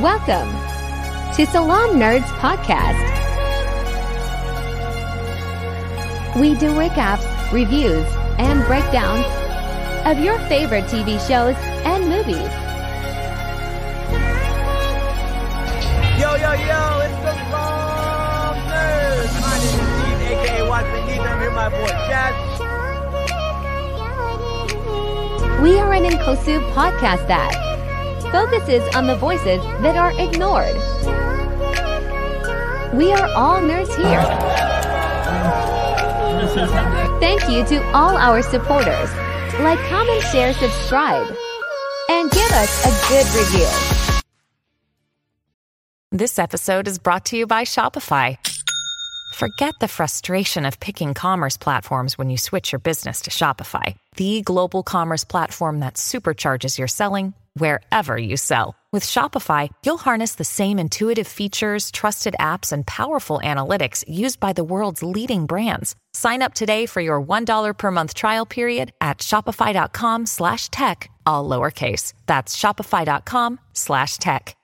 Welcome to Salaam Nerds Podcast. We do recaps, reviews, and breakdowns of your favorite TV shows and movies. Yo, yo, yo, it's the Salaam Nerds. My name is Steve, aka Watson Neat. I'm here my boy Chad. We are an Inkosu podcast that focuses on the voices that are ignored. We are all nerds here. Thank you to all our supporters. Like, comment, share, subscribe, and give us a good review. This episode is brought to you by Shopify. Forget the frustration of picking commerce platforms when you switch your business to Shopify, the global commerce platform that supercharges your selling wherever you sell. With Shopify, you'll harness the same intuitive features, trusted apps, and powerful analytics used by the world's leading brands. Sign up today for your $1 per month trial period at shopify.com slash tech, all lowercase. That's shopify.com slash tech.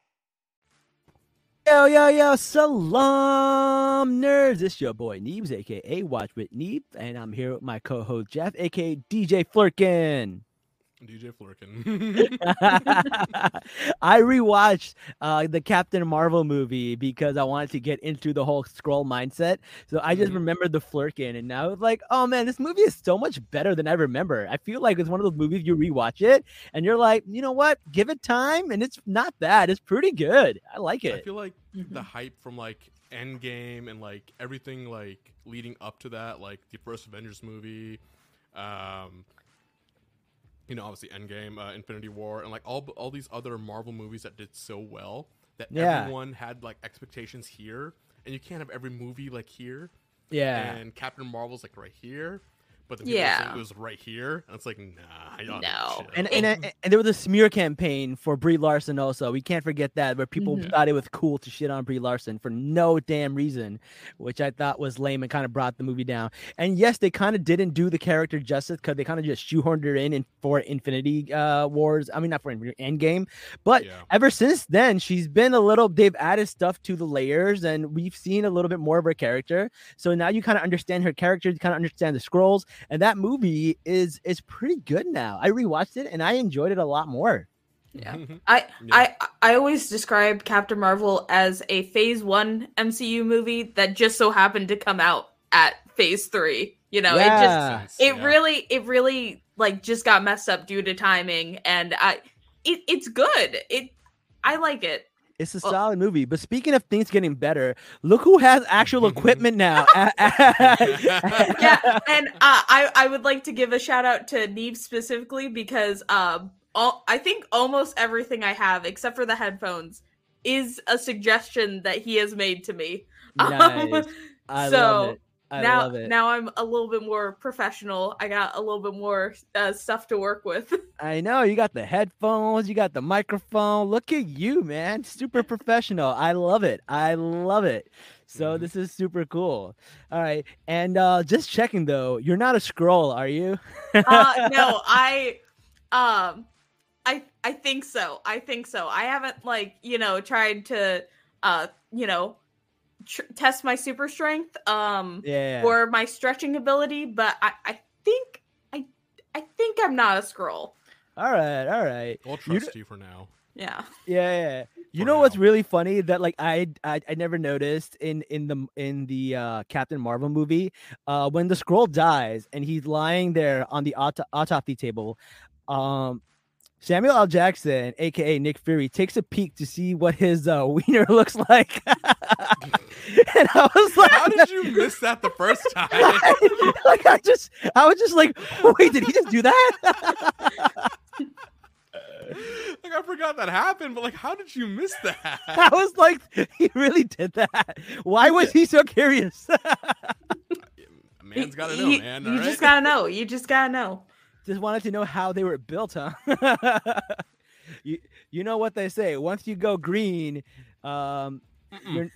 Yo, yo, yo, Salaam Nerds. It's your boy Neebs, aka Watch with Neeb, and I'm here with my co host Jeff, aka DJ Flerken. DJ Flerken. I rewatched uh, the Captain Marvel movie because I wanted to get into the whole Skrull mindset. So I just Mhm. remembered the Flerken, and now it's like, oh man, this movie is so much better than I remember. I feel like it's one of those movies you rewatch it, and you're like, you know what? Give it time, and it's not bad. It's pretty good. I like it." I feel like the hype from like Endgame and like everything like leading up to that, like the first Avengers movie, um, you know, obviously Endgame, uh, Infinity War, and like all all these other Marvel movies that did so well that Yeah. everyone had like expectations here, and you can't have every movie like here. Yeah. And Captain Marvel's like right here, but the Yeah. it was right here, and it's like nah, y'all No. chill. And and, and and there was a smear campaign for Brie Larson also. We can't forget that where people Mhm. thought it was cool to shit on Brie Larson for no damn reason, which I thought was lame and kind of brought the movie down. And yes, they kind of didn't do the character justice because they kind of just shoehorned her in, in for Infinity uh, Wars. I mean, not for Infinity Endgame, but Yeah. ever since then, she's been a little. They've added stuff to the layers, and we've seen a little bit more of her character. So now you kind of understand her character, you kind of understand the Skrulls, and that movie is is pretty good now. I rewatched it and I enjoyed it a lot more. Yeah. Mm-hmm. I, Yeah. I I always describe Captain Marvel as a Phase One MCU movie that just so happened to come out at Phase Three. You know, it just it yeah. really it really like just got messed up due to timing, and I it it's good. It I like it. It's a Well- solid movie. But speaking of things getting better, look who has actual equipment now. yeah, and uh, I I would like to give a shout out to Neve specifically because um all, I think almost everything I have except for the headphones is a suggestion that he has made to me. Nice. I so love it. I now love it. now I'm a little bit more professional. I got a little bit more uh, stuff to work with. I know you got the headphones, you got the microphone. Look at you, man. Super professional. I love it. I love it. So Mhm. this is super cool. All right. And uh just checking though, you're not a Skrull, are you? uh, no, I um I I think so. I think so. I haven't like, you know, tried to uh, you know, tr- test my super strength um Yeah. or my stretching ability, but I I think I I think I'm not a Skrull. all right, all right. I'll You trust you for now. Yeah. Yeah, yeah. You For know what's really funny that like I, I I never noticed in in the in the uh Captain Marvel movie uh when the Skrull dies and he's lying there on the auto- autopsy table um Samuel L. Jackson, aka Nick Fury, takes a peek to see what his uh, wiener looks like, and I was like, How did you miss that the first time? like I just, I was just like, wait, did he just do that? like I forgot that happened, but like, how did you miss that? I was like, he really did that. Why was he so curious? A man's got to know, you, man. You all just gotta know. You just gotta know. Just wanted to know how they were built, huh? you you know what they say. Once you go green, um,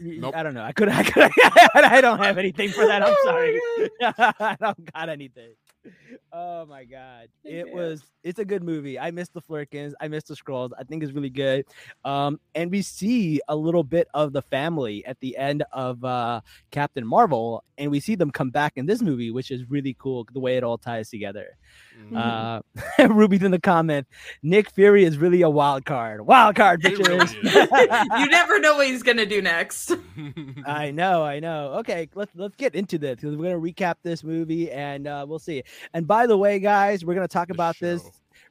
Nope. I don't know. I could I could I don't have anything for that. I'm sorry. I don't got anything. oh my god it Yeah. was it's a good movie i miss the Flerkens i miss the Skrulls i think it's really good um and we see a little bit of the family at the end of uh captain marvel and we see them come back in this movie which is really cool the way it all ties together Mhm. uh ruby's in the comment nick fury is really a wild card wild card really you never know what he's gonna do next. I know, I know. Okay, let's let's get into this because we're gonna recap this movie and uh, we'll see. And by the way, guys, we're gonna talk The about this.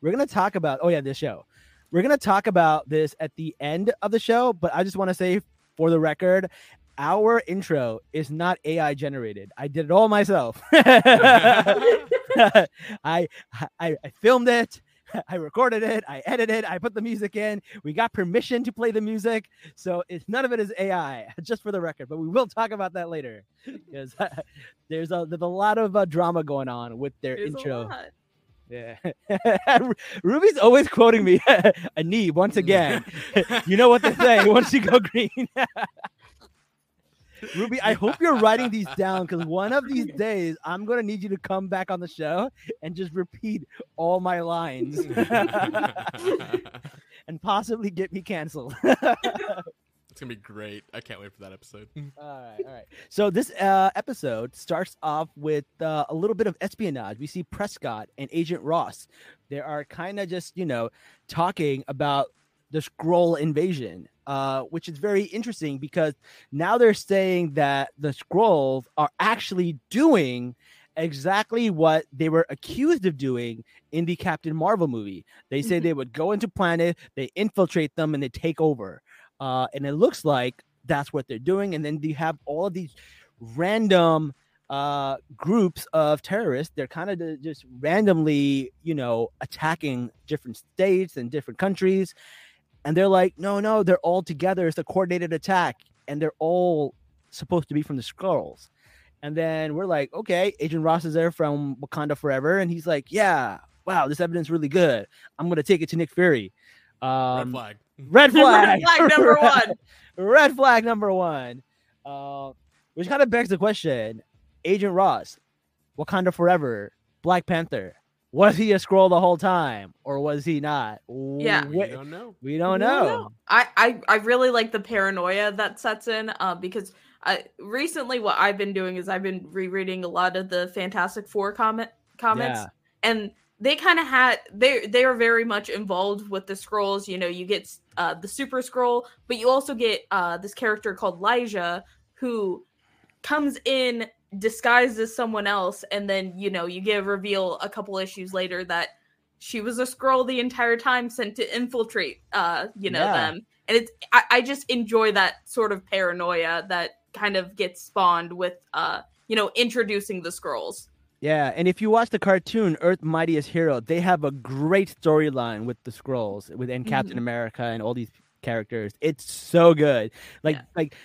We're gonna talk about oh yeah, this show. We're gonna talk about this at the end of the show, but I just want to say for the record, our intro is not AI generated. I did it all myself. I, I I filmed it. I recorded it. I edited. I put the music in. We got permission to play the music, so it's none of it is AI. Just for the record, but we will talk about that later because there's a there's a lot of uh, drama going on with their There's intro. Yeah, Ruby's always quoting me a knee once again. you know what they say once you go green. Ruby, I hope you're writing these down because one of these days I'm gonna need you to come back on the show and just repeat all my lines and possibly get me canceled. It's gonna be great. I can't wait for that episode. All right, all right. So this uh, episode starts off with uh, a little bit of espionage. We see Prescott and Agent Ross. They are kind of just you know talking about the Skrull invasion, uh, which is very interesting because now they're saying that the Skrulls are actually doing exactly what they were accused of doing in the Captain Marvel movie. They say Mhm. they would go into planet, they infiltrate them, and they take over. Uh, and it looks like that's what they're doing. And then you have all of these random uh, groups of terrorists. They're kind of just randomly, you know, attacking different states and different countries. And they're like, no, no, they're all together. It's a coordinated attack. And they're all supposed to be from the Skrulls. And then we're like, okay, Agent Ross is there from Wakanda Forever. And he's like, yeah, wow, this evidence really good. I'm going to take it to Nick Fury. Um, Red flag. Red flag. Red flag number one. Red flag number one. Uh, which kind of begs the question: Agent Ross, Wakanda Forever, Black Panther. Was he a Skrull the whole time, or was he not? Yeah. We Wh- don't know. we don't We don't know. I, I I really like the paranoia that sets in uh, because I, recently what I've been doing is I've been rereading a lot of the Fantastic Four comment comics Yeah. and they kind of had they they are very much involved with the Skrulls. You know, you get uh, the Super Skrull, but you also get uh, this character called Lyja who comes in disguised as someone else, and then you know you get a reveal a couple issues later that she was a Skrull the entire time sent to infiltrate uh you know Yeah. them and it's I, I just enjoy that sort of paranoia that kind of gets spawned with uh you know introducing the Skrulls Yeah, and if you watch the cartoon Earth Mightiest Hero, they have a great storyline with the Skrulls, with and Captain Mhm. America and all these characters. It's so good. Like Yeah. like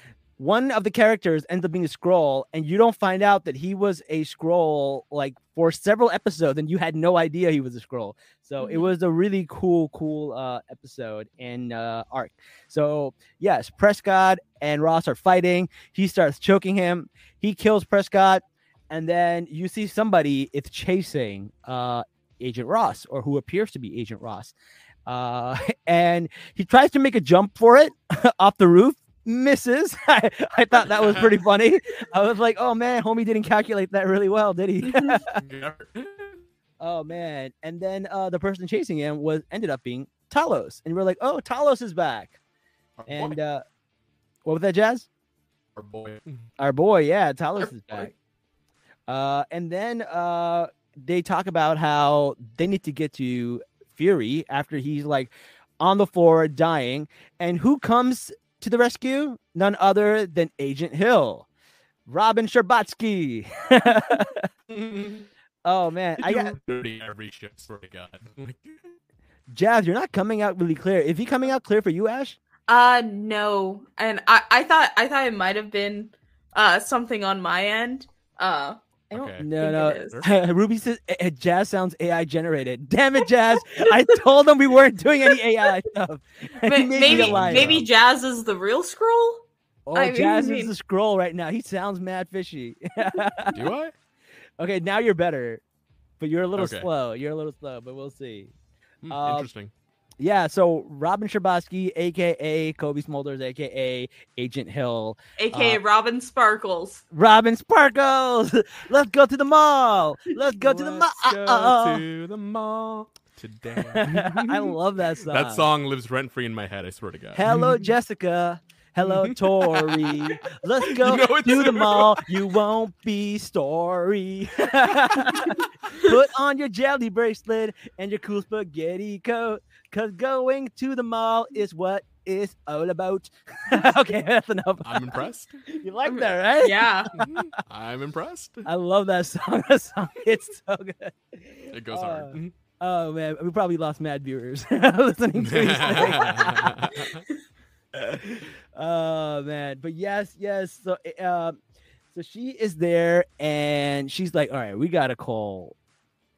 one of the characters ends up being a Skrull, and you don't find out that he was a Skrull like for several episodes, and you had no idea he was a Skrull. So it Mhm. was a really cool, cool uh, episode and uh, arc. So yes, Prescott and Ross are fighting. He starts choking him. He kills Prescott and then you see somebody it's chasing uh agent ross or who appears to be agent ross uh and he tries to make a jump for it off the roof misses. I, I thought that was pretty funny. I was like oh man homie didn't calculate that really well did he? Oh man. And then uh the person chasing him was ended up being talos. And we're like oh talos is back. Our and boy. uh what was that jazz? Our boy. our boy, yeah, Talos Our is boy. back. Uh, and then uh, they talk about how they need to get to Fury after he's like on the floor dying, and who comes to the rescue? None other than Agent Hill, Robin Scherbatsky. oh man, I got dirty every ship. for to God. Jazz. You're not coming out really clear. Is he coming out clear for you, Ash? uh no and i i thought i thought it might have been uh something on my end uh I don't Okay. No, think it no. is. Ruby says "Eh, eh, Jazz sounds AI generated. Damn it, Jazz! I told them we weren't doing any AI stuff. And he Ma- made me a maybe liar. maybe jazz is the real Skrull Oh, I Jazz is the Skrull right now. He sounds mad fishy. Do I? okay, now you're better. but you're a little Okay. slow. You're a little slow, but we'll see. Hmm, Um, interesting. Yeah, so Robin Scherbatsky, aka Cobie Smulders, aka Agent Hill, aka Uh, Robin Sparkles. Robin Sparkles. Let's go to the mall. Let's go to the mall. Let's go to the mall today. I love that song. that song lives rent free in my head. I swear to God. Hello, Jessica. Hello, Tori. Let's go know it to the mall. You won't be story. Put on your jelly bracelet and your cool spaghetti coat. Cause going to the mall is what it's all about. okay, that's enough. I'm impressed. You like that, right? Yeah. I'm impressed. I love that song. That song it's so good. It goes Uh, hard. Oh man, we probably lost mad viewers listening to these things. oh man, but yes, yes. So, uh, so she is there, and she's like, "All right, we gotta call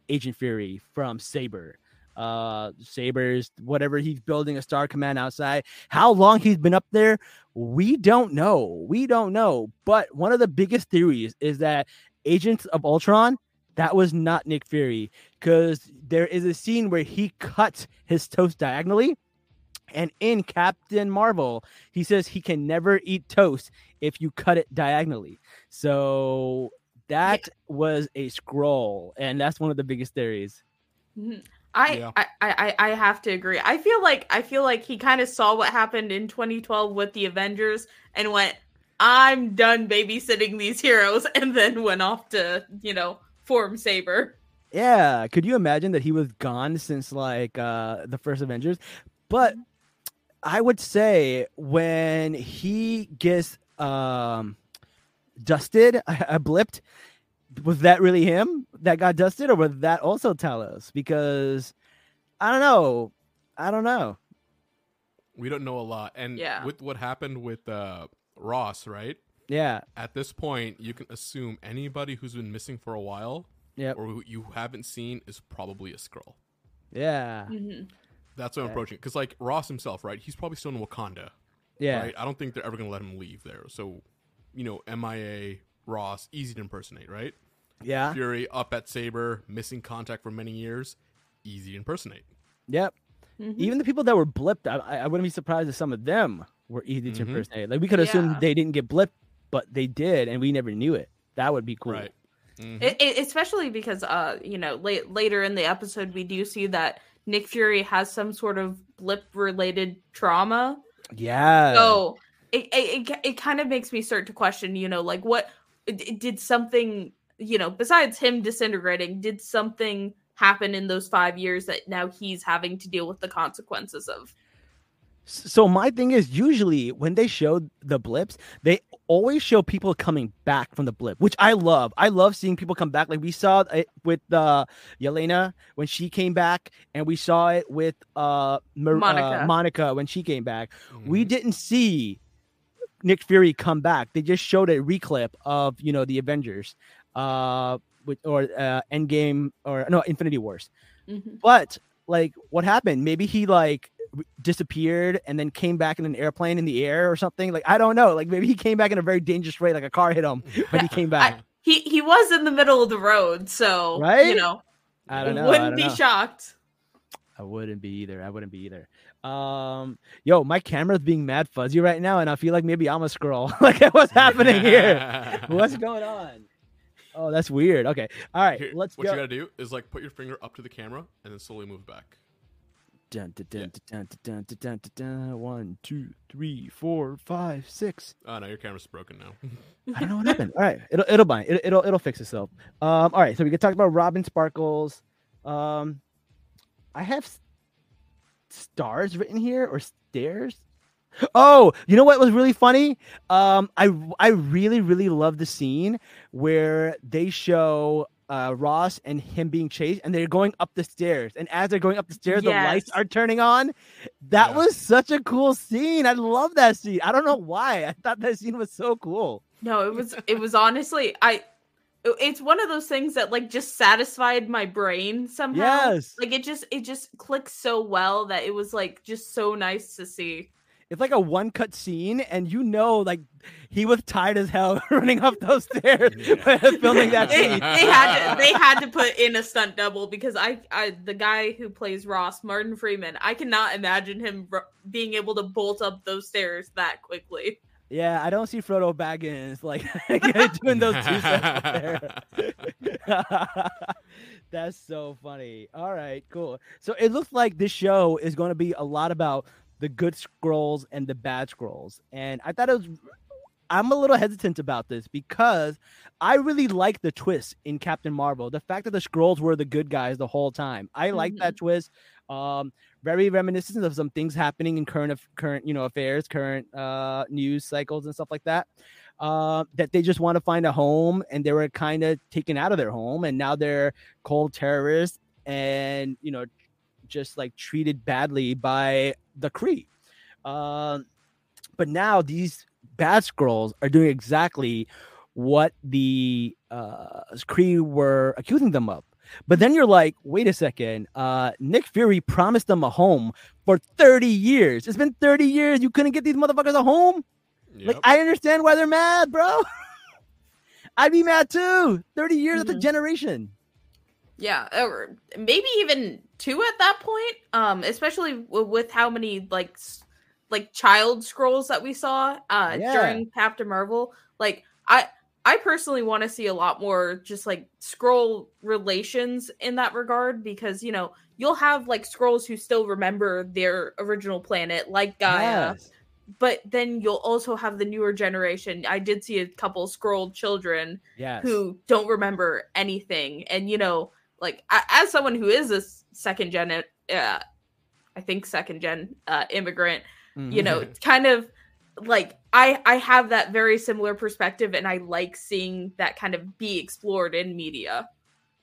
Agent Fury from Saber." Uh, Saber's whatever he's building a Star Command outside. How long he's been up there, we don't know. We don't know. But one of the biggest theories is that Age of Ultron that was not Nick Fury because there is a scene where he cuts his toast diagonally. And in Captain Marvel, he says he can never eat toast if you cut it diagonally. So that was a Skrull, and that's one of the biggest theories. Mhm. I, Yeah. I, I I have to agree. I feel like I feel like he kind of saw what happened in 2012 with the Avengers and went, "I'm done babysitting these heroes," and then went off to you know form Saber. Yeah, could you imagine that he was gone since like uh the first Avengers? But I would say when he gets um dusted, I, blipped, was that really him that got dusted, or was that also Talos? Because I don't know. I don't know. we don't know a lot. And Yeah. with what happened with uh, Ross, right? Yeah. At this point, you can assume anybody who's been missing for a while Yep. or who you haven't seen is probably a Skrull. Yeah. Mhm. That's what I'm Yeah. approaching. Because, like, Ross himself, right? He's probably still in Wakanda. Yeah. Right? I don't think they're ever going to let him leave there. So, you know, MIA, Ross, easy to impersonate, right? Yeah. Fury up at Saber, missing contact for many years, easy to impersonate. Yep. Mhm. Even the people that were blipped, I, I I wouldn't be surprised if some of them were easy to Mhm. impersonate. Like we could assume Yeah. they didn't get blipped, but they did, and we never knew it. That would be cool. Right. Mhm. It, it, especially because uh you know late, later in the episode we do see that Nick Fury has some sort of blip related trauma. Yeah. So it it, it, it kind of makes me start to question, you know, like what did something, you know, besides him disintegrating, did something happen in those five years that now he's having to deal with the consequences of? So my thing is usually when they show the blips, they always show people coming back from the blip, which I love. I love seeing people come back. Like we saw it with uh Yelena when she came back, and we saw it with uh, Mar- uh, Monica. Monica when she came back. We Mhm. didn't see Nick Fury come back. They just showed a reclip of you know the Avengers, uh, with or uh, Endgame or no Infinity Wars. Mhm. But like, what happened? Maybe he like disappeared and then came back in an airplane in the air or something. Like I don't know. Like maybe he came back in a very dangerous way, like a car hit him when he came back. He he was in the middle of the road, so Right? you know, I, don't know. Wouldn't don't be know. shocked. I wouldn't be either. I wouldn't be either. Um, yo, my camera's being mad fuzzy right now, and I feel like maybe I'm a Skrull. like, what's happening here? What's going on? Oh, that's weird. Okay, all right, Here, let's what go. you gotta do is like put your finger up to the camera and then slowly move back. Dun, dun, dun, Yeah. dun, dun, dun, dun, dun, dun. One, two, three, four, five, six. Oh no, your camera's broken now. I don't know what happened. All right, it'll it'll bind. It, it'll it'll fix itself. Um, all right, so we can talk about Robin Sparkles. Um, I have stars written here or stairs. Oh, you know what was really funny? Um, I I really really love the scene where they show uh Ross and him being chased, and they're going up the stairs, and as they're going up the stairs, the lights are turning on. That Yeah. was such a cool scene. I love that scene. I don't know why. I thought that scene was so cool. No, it was it was honestly I it's one of those things that like just satisfied my brain somehow. Yes. Like it just it just clicks so well that it was like just so nice to see. it's like a one cut scene, and you know, like he was tired as hell running up those stairs Yeah. filming that they, scene. they had to they had to put in a stunt double because I, I the guy who plays Ross Martin Freeman I cannot imagine him r- being able to bolt up those stairs that quickly. Yeah, I don't see Frodo Baggins like doing those two there. That's so funny. All right, cool. So it looks like this show is going to be a lot about the good Skrulls and the bad Skrulls. And I thought it was I'm a little hesitant about this because I really like the twist in Captain Marvel. The fact that the Skrulls were the good guys the whole time. I like that twist. Um very reminiscent of some things happening in current current you know affairs current uh news cycles and stuff like that uh, that they just want to find a home and they were kind of taken out of their home and now they're called terrorists and you know just like treated badly by the Kree. Um, but now these bad Skrulls are doing exactly what the uh, Kree were accusing them of. But then you're like, wait a second. Uh, Nick Fury promised them a home for 30 years. It's been 30 years. You couldn't get these motherfuckers a home? Like, I understand why they're mad, bro. I'd be mad too. 30 years, that's a Mhm. generation. Yeah, or maybe even two at that point. Um, especially w- with how many like s- like child Skrulls that we saw uh Yeah. during Captain Marvel. Like I I personally want to see a lot more just like Skrull relations in that regard because you know you'll have like Skrulls who still remember their original planet like Gaia, Yes. but then you'll also have the newer generation. I did see a couple scrolled children Yes. who don't remember anything and you know like as someone who is a second gen uh i think second gen uh immigrant you know Mhm. kind of like i i have that very similar perspective and i like seeing that kind of be explored in media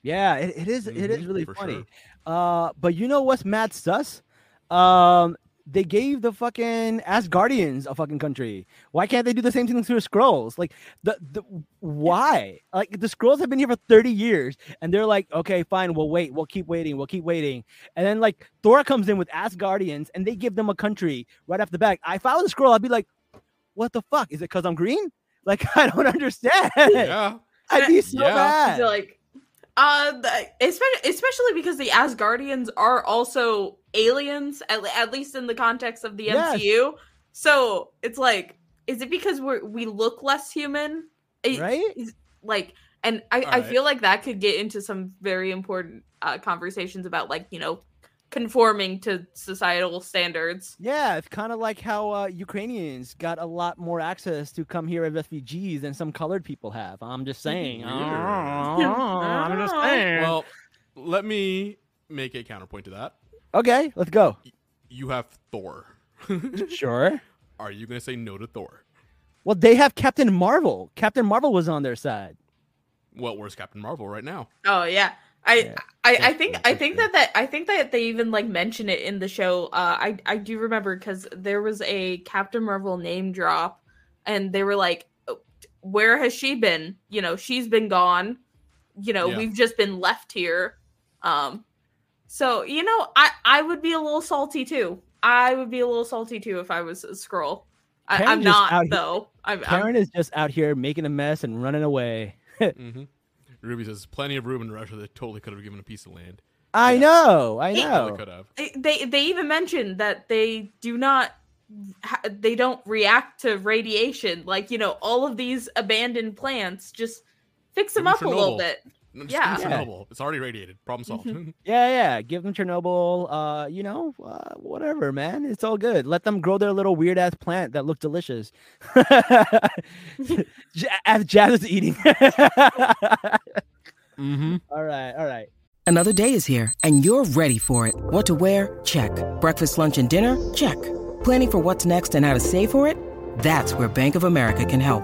Yeah, it, it is. It is Mhm, really funny. sure. Uh, but you know what's mad sus? Um, they gave the fucking Asgardians a fucking country. Why can't they do the same thing to the Skrulls? Like the the why? Like the Skrulls have been here for thirty years, and they're like, okay, fine, we'll wait, we'll keep waiting, we'll keep waiting, and then like Thor comes in with Asgardians, and they give them a country right off the bat. If I was a Skrull, I'd be like, what the fuck? Is it because I'm green? Like I don't understand. yeah. I'd be so Yeah. mad. So, like uh especially especially because the asgardians are also aliens at, at least in the context of the Yes. mcu so it's like is it because we we look less human It- right? like and i i feel like that could get into some very important uh conversations about like you know conforming to societal standards Yeah, it's kind of like how uh, Ukrainians got a lot more access to come here as refugees than some colored people have. I'm just saying. Weird. I'm just saying. Well, let me make a counterpoint to that. okay, let's go. You have Thor. Sure. Are you going to say no to Thor? Well, they have Captain Marvel. Captain Marvel was on their side. Well, where's Captain Marvel right now? oh yeah I, Yeah, I, I think I think that, that I think that they even like mention it in the show. Uh, I I do remember because there was a Captain Marvel name drop, and they were like, "Oh, "Where has she been? You know, she's been gone. You know, Yeah. we've just been left here." Um, so you know, I I would be a little salty too. I would be a little salty too if I was a Skrull. I, Karen I'm just out not here- though. I'm, I'm Karen is just out here making a mess and running away. hmm Ruby says plenty of room in Russia. They totally could have given a piece of land. I Yeah. know. I Hey, know. could have. they- they they even mentioned that they do not they don't react to radiation like you know all of these abandoned plants just fix them Give 'em up a little bit No, just Yeah. give me Yeah. Chernobyl. It's already radiated. Problem solved. Yeah, yeah. Give them Chernobyl. Uh, you know, uh, whatever, man. It's all good. Let them grow their little weird ass plant that looked delicious. J- As Jazz is eating. mm-hmm. all right, all right. Another day is here, and you're ready for it. What to wear? Check. Breakfast, lunch, and dinner? Check. Planning for what's next and how to save for it? That's where Bank of America can help.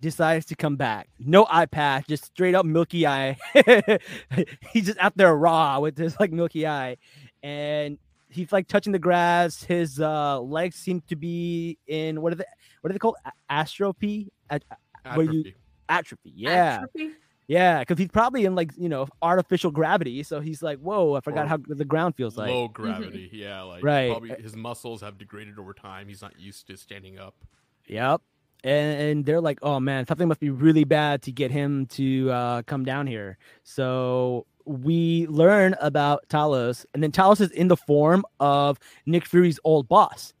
decides to come back. No eye patch, just straight up milky eye. he's just out there raw with his like milky eye, and he's like touching the grass. His uh legs seem to be in what are they? What are they called? A- Astropy? A- where you- Atrophy. atrophy. Yeah, Atrophy? yeah. Because he's probably in like you know artificial gravity. So he's like, whoa, I forgot Or how the ground feels like. Low gravity. Yeah, like Right. probably his muscles have degraded over time. He's not used to standing up. Yep. And, and they're like, oh man, something must be really bad to get him to uh, come down here. So we learn about Talos, and then Talos is in the form of Nick Fury's old boss.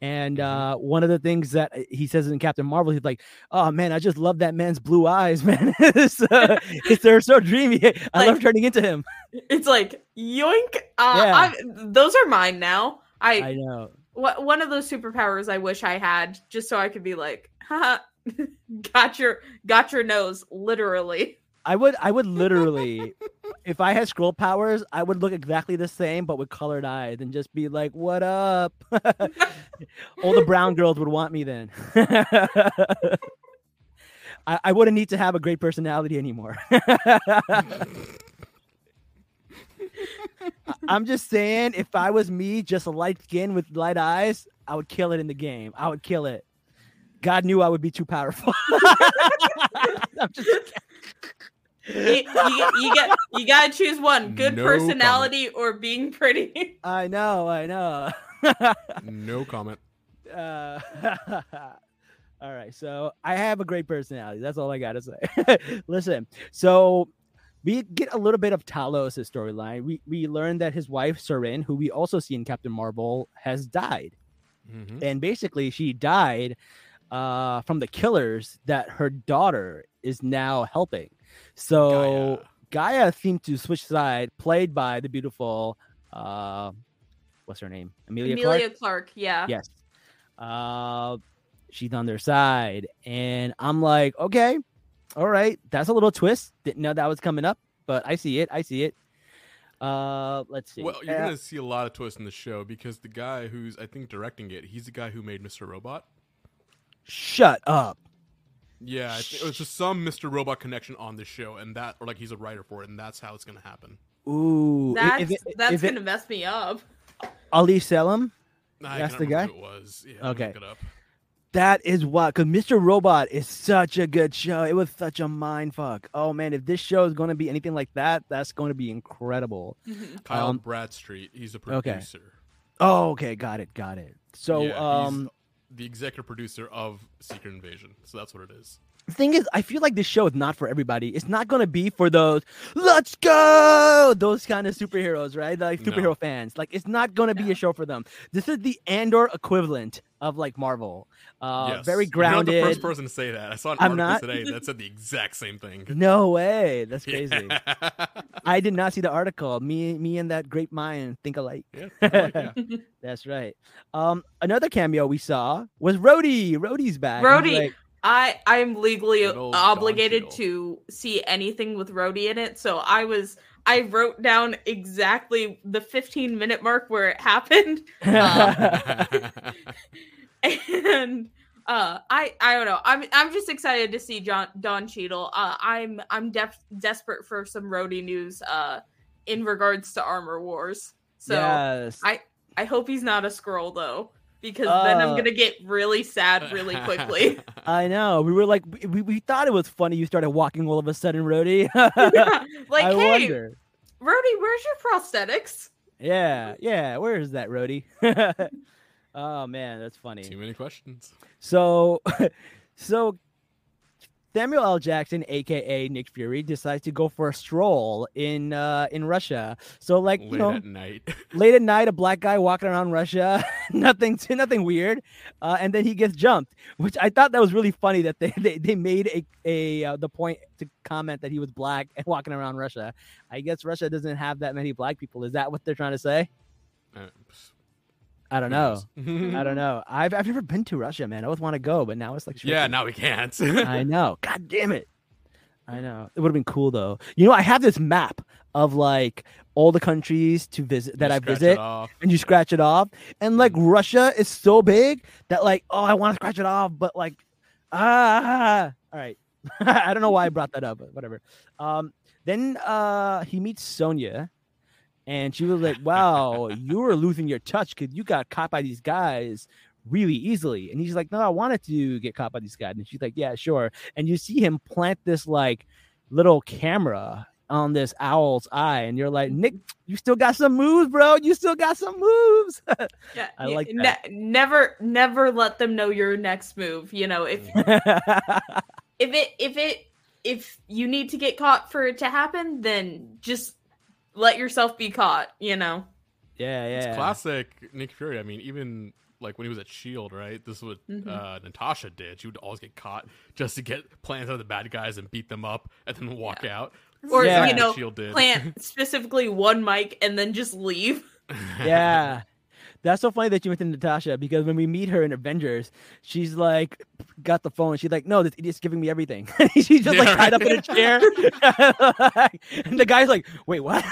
And Mhm. uh, one of the things that he says in Captain Marvel, he's like, "Oh man, I just love that man's blue eyes, man. it's, uh, it's they're so dreamy. I love turning into him." It's like yoink. Uh, Yeah. Those are mine now. I, I know. Wha- one of those superpowers I wish I had, just so I could be like, haha, got your got your nose, literally. I would I would literally if I had Skrull powers, I would look exactly the same but with colored eyes and just be like, "What up?" All the brown girls would want me then. I, I wouldn't need to have a great personality anymore. I- I'm just saying, if I was me, just a light skin with light eyes, I would kill it in the game. I would kill it. God knew I would be too powerful. I'm just you, you, you get you gotta choose one: good No personality or being pretty. I know, I know. No comment. uh, all right, so I have a great personality. That's all I gotta say. Listen, so we get a little bit of Talos' storyline. We we learn that his wife Soren, who we also see in Captain Marvel, has died, Mhm. and basically she died uh, from the killers that her daughter is now helping. So G'iah. G'iah seemed to switch side, played by the beautiful, uh, what's her name, Emilia, Clarke. Emilia Clarke, yeah. Yes. Uh, she's on their side, and I'm like, okay, all right, that's a little twist. Didn't know that was coming up, but I see it. I see it. Uh, let's see. Well, you're Uh, gonna see a lot of twists in the show because the guy who's I think directing it, he's the guy who made Mr. Robot. shut up. Yeah, I it was just some Mr. Robot connection on the show, and that, or like he's a writer for it, and that's how it's gonna happen. Ooh, That's it, that's gonna mess me up. Ali Selim? I That's the guy? Who it was. Yeah, Okay. Look it up. That is what, because Mr. Robot is such a good show. It was such a mind fuck. Oh man, if this show is going to be anything like that, that's going to be incredible. Kyle Um, Bradstreet. He's a okay. producer. Oh, okay, got it, got it. So, Yeah, he's um, the executive producer of Secret Invasion. So that's what it is. The thing is, I feel like this show is not for everybody. It's not going to be for those "Let's go" those kind of superheroes, right? Like No. superhero fans. Like, it's not going to be a show for them. This is the Andor equivalent of like Marvel. Uh, yes. very grounded. You're not the first person to say that. I saw an I'm article not. today that said the exact same thing. No way, that's crazy. Yeah. I did not see the article. Me, me, and that great mind think alike. yeah, like, yeah. That's right. Um, another cameo we saw was Rhodey. Rhodey's back. He's Rhodey. like- I I'm legally Good old Don obligated to see anything with Rhodey in it, so I was I wrote down exactly the 15 minute mark where it happened, and uh, I I don't know. I'm I'm just excited to see John Don Cheadle. Uh, I'm I'm def- desperate for some Rhodey news. Uh, in regards to Armor Wars. So yes. I I hope he's not a Skrull though, because then I'm Uh, gonna get really sad really quickly. I know. We were like, we, we thought it was funny. You started walking all of a sudden, Rhodey. like, I hey, wonder. Rhodey, where's your prosthetics? Yeah, yeah. Where is that, Rhodey? oh man, that's funny. Too many questions. So, so Samuel L. Jackson, aka Nick Fury, decides to go for a stroll in uh in Russia. So, like you know, at night. late at night, a black guy walking around Russia, nothing, nothing weird, uh, and then he gets jumped. Which I thought that was really funny that they they, they made a a uh, the point to comment that he was black and walking around Russia. I guess Russia doesn't have that many black people. Is that what they're trying to say? I don't know. I don't know. I've I've never been to Russia, man. I always want to go, but now it's like yeah, now we can't. I know. God damn it. I know. It would have been cool though. You know, I have this map of like all the countries to visit that You I visit, and you scratch it off. And like Russia is so big that like, oh, I want to scratch it off, but like, ah, All right. I don't know why I brought that up, but whatever. Um, then uh, he meets Sonya, and she was like, "Wow, you were losing your touch because you got caught by these guys really easily." And he's like, "No, I wanted to get caught by these guys." And she's like, "Yeah, sure." And you see him plant this like little camera on this owl's eye, and you're like, mm-hmm. "Nick, you still got some moves, bro. You still got some moves." Yeah, I like ne- that. never, never let them know your next move. You know, if if it if it if you need to get caught for it to happen, then just let yourself be caught. You know. yeah, yeah. It's classic Nick Fury. I mean, even like when he was at Shield, right? This is what Mhm. uh, Natasha did. She would always get caught just to get plans out of the bad guys and beat them up, and then walk out. Or Yeah. you know, Shield did. plant specifically one mic and then just leave. yeah. That's so funny that you mentioned Natasha because when we meet her in Avengers, she's like, got the phone. She's like, no, this idiot's giving me everything. she's just like Yeah, tied up in a chair. and the guy's like, wait, what?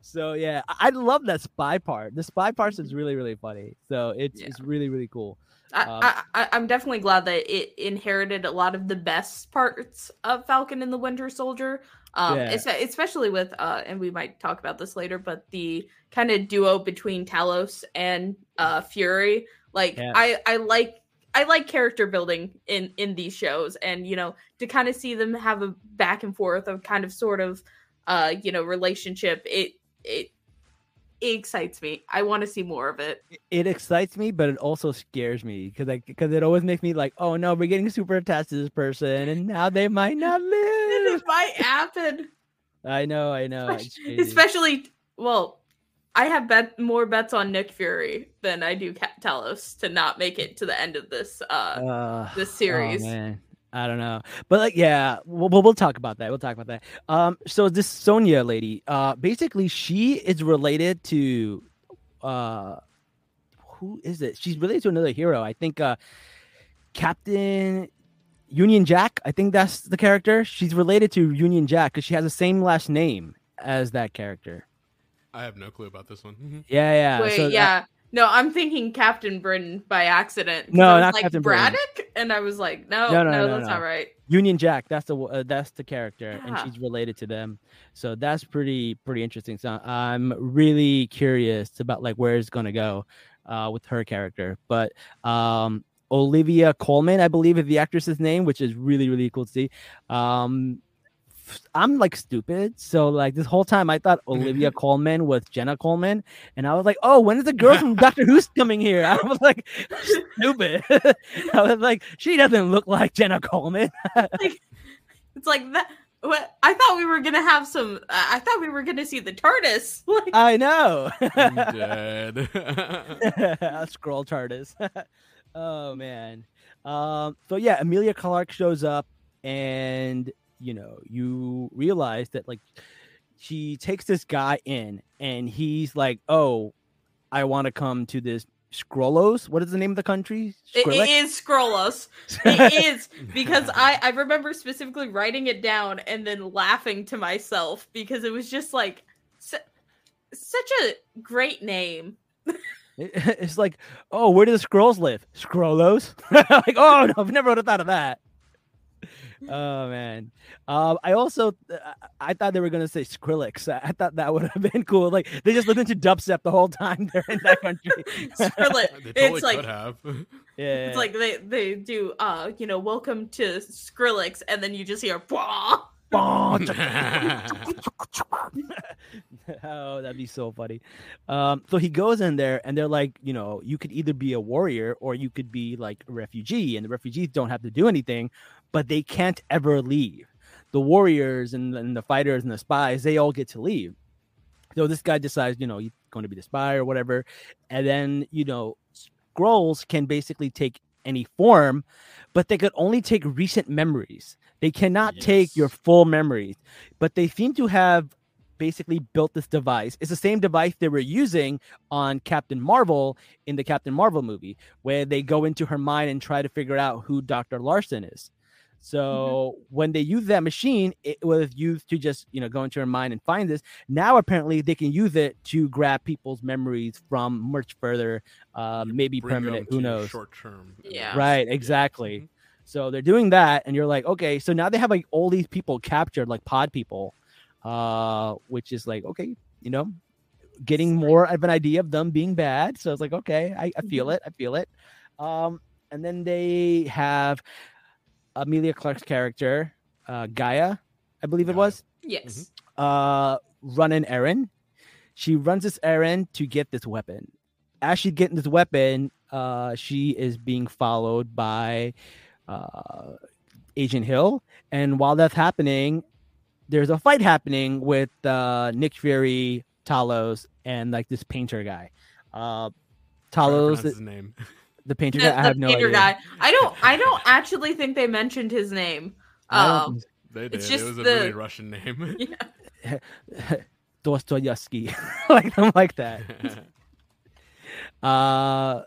so yeah, I I love that spy part. The spy part is really, really funny. So it's Yeah. it's really, really cool. I, Um, I, I, I'm definitely glad that it inherited a lot of the best parts of Falcon and the Winter Soldier. Um, Yeah. especially with, uh, and we might talk about this later, but the kind of duo between Talos and uh, Fury. Like, Yeah. I, I like. I like character building in in these shows, and you know, to kind of see them have a back and forth of kind of sort of, uh, you know, relationship. It it it excites me. I want to see more of it. It excites me, but it also scares me because like because it always makes me like, oh no, we're getting super attached to this person, and now they might not live. it might happen. I know, I know. Especially, especially well, I have bet more bets on Nick Fury than I do Cat Talos to not make it to the end of this uh Uh, this oh, series. man. I don't know, but like, yeah, we'll, we'll we'll talk about that. We'll talk about that. Um, so this Sonia lady, uh, basically, she is related to, uh, who is it? She's related to another hero. I think, uh, Captain Union Jack. I think that's the character. She's related to Union Jack because she has the same last name as that character. I have no clue about this one. Mhm. Yeah, yeah. Wait, so that- yeah. No, I'm thinking Captain Britain by accident. No, I not like, Captain Braddock, and I was like, no, No, no, no, no, that's no. not right. Union Jack. That's the uh, that's the character, and she's related to them. So that's pretty pretty interesting. So I'm really curious about like where it's gonna go uh, with her character. But um, Olivia Colman, I believe, is the actress's name, which is really really cool to see. Um, I'm like stupid, so like this whole time I thought Olivia Colman was Jenna Coleman, and I was like, oh, when is the girl from Doctor Who's coming here? I was like, stupid. I was like, she doesn't look like Jenna Coleman. It's like that. What I thought we were gonna have some. I I thought we were gonna see the TARDIS. Like, I know. I'm dead. scroll TARDIS. oh man. Um. So yeah, Emilia Clarke shows up, and you know you realize that like she takes this guy in, and he's like, "Oh, I want to come to this." Skrullos. What is the name of the country? It, Skrillex? it is Skrullos. It is because I I remember specifically writing it down and then laughing to myself because it was just like su- such a great name. It's like, oh, where do the Skrulls live? Skrullos. like, oh no, I've never thought of that. Oh man. Um, I also uh, I thought they were gonna say Skrillex. I I thought that would have been cool. Like they just listened to dubstep the whole time they're in that country. Skrillex. totally it's like have. yeah. it's like they they do uh you know welcome to Skrillex and then you just hear Bwah! oh, that'd be so funny. Um, so he goes in there, and they're like, you know, you could either be a warrior or you could be like a refugee, and the refugees don't have to do anything, but they can't ever leave. The warriors and, and the fighters and the spies, they all get to leave. So this guy decides, you know, he's going to be the spy or whatever, and then you know, Skrulls can basically take any form, but they could only take recent memories. They cannot take your full memories, but they seem to have basically built this device. It's the same device they were using on Captain Marvel in the Captain Marvel movie, where they go into her mind and try to figure out who Dr. Larson is. So when they use that machine, it was used to just you know go into her mind and find this. Now apparently they can use it to grab people's memories from much further, uh, maybe permanent. Who knows? Short term. Yeah. Right, exactly. So they're doing that, and you're like, okay, so now they have like all these people captured, like pod people, uh, which is like, okay, you know, getting more of an idea of them being bad. So it's like, okay, I, I feel Mhm. it, I feel it. Um, and then they have Emilia Clarke's character, uh, G'iah, I believe it was Yes. uh run an errand. She runs this errand to get this weapon. As she's getting this weapon, uh she is being followed by uh Agent Hill. And while that's happening, there's a fight happening with uh Nick Fury, Talos, and like this painter guy. Uh Talos, pronounce his name. the painter The, guy, I the have no painter idea. guy. I don't. I don't actually think they mentioned his name. Um, They did. It's it just was a the- really Russian name. yeah. Dostoevsky, like them like that. Uh,